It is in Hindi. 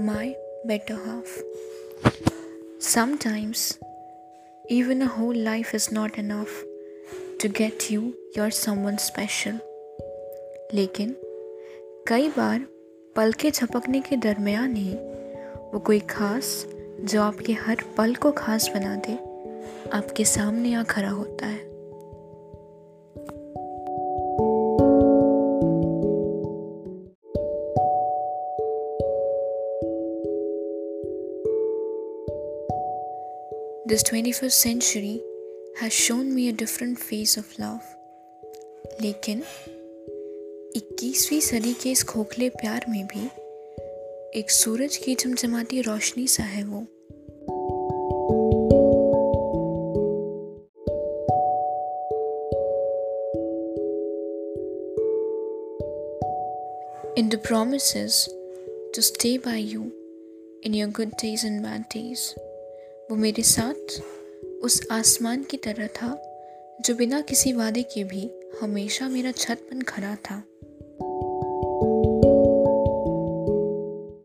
my better half. Sometimes, even a whole life is not enough to get you your someone special. लेकिन कई बार पल के झपकने के दरमियान ही वो कोई खास जो आपके हर पल को खास बना दे आपके सामने आ खड़ा होता है This 21st century has shown me a different face of love. लेकिन 21वीं सदी के इस खोखले प्यार में भी एक सूरज की चमचमाती रोशनी सा है वो In the promises to stay by you in your good days and bad days. वो मेरे साथ उस आसमान की तरह था, जो बिना किसी वादे के भी हमेशा मेरा छत बन खड़ा था।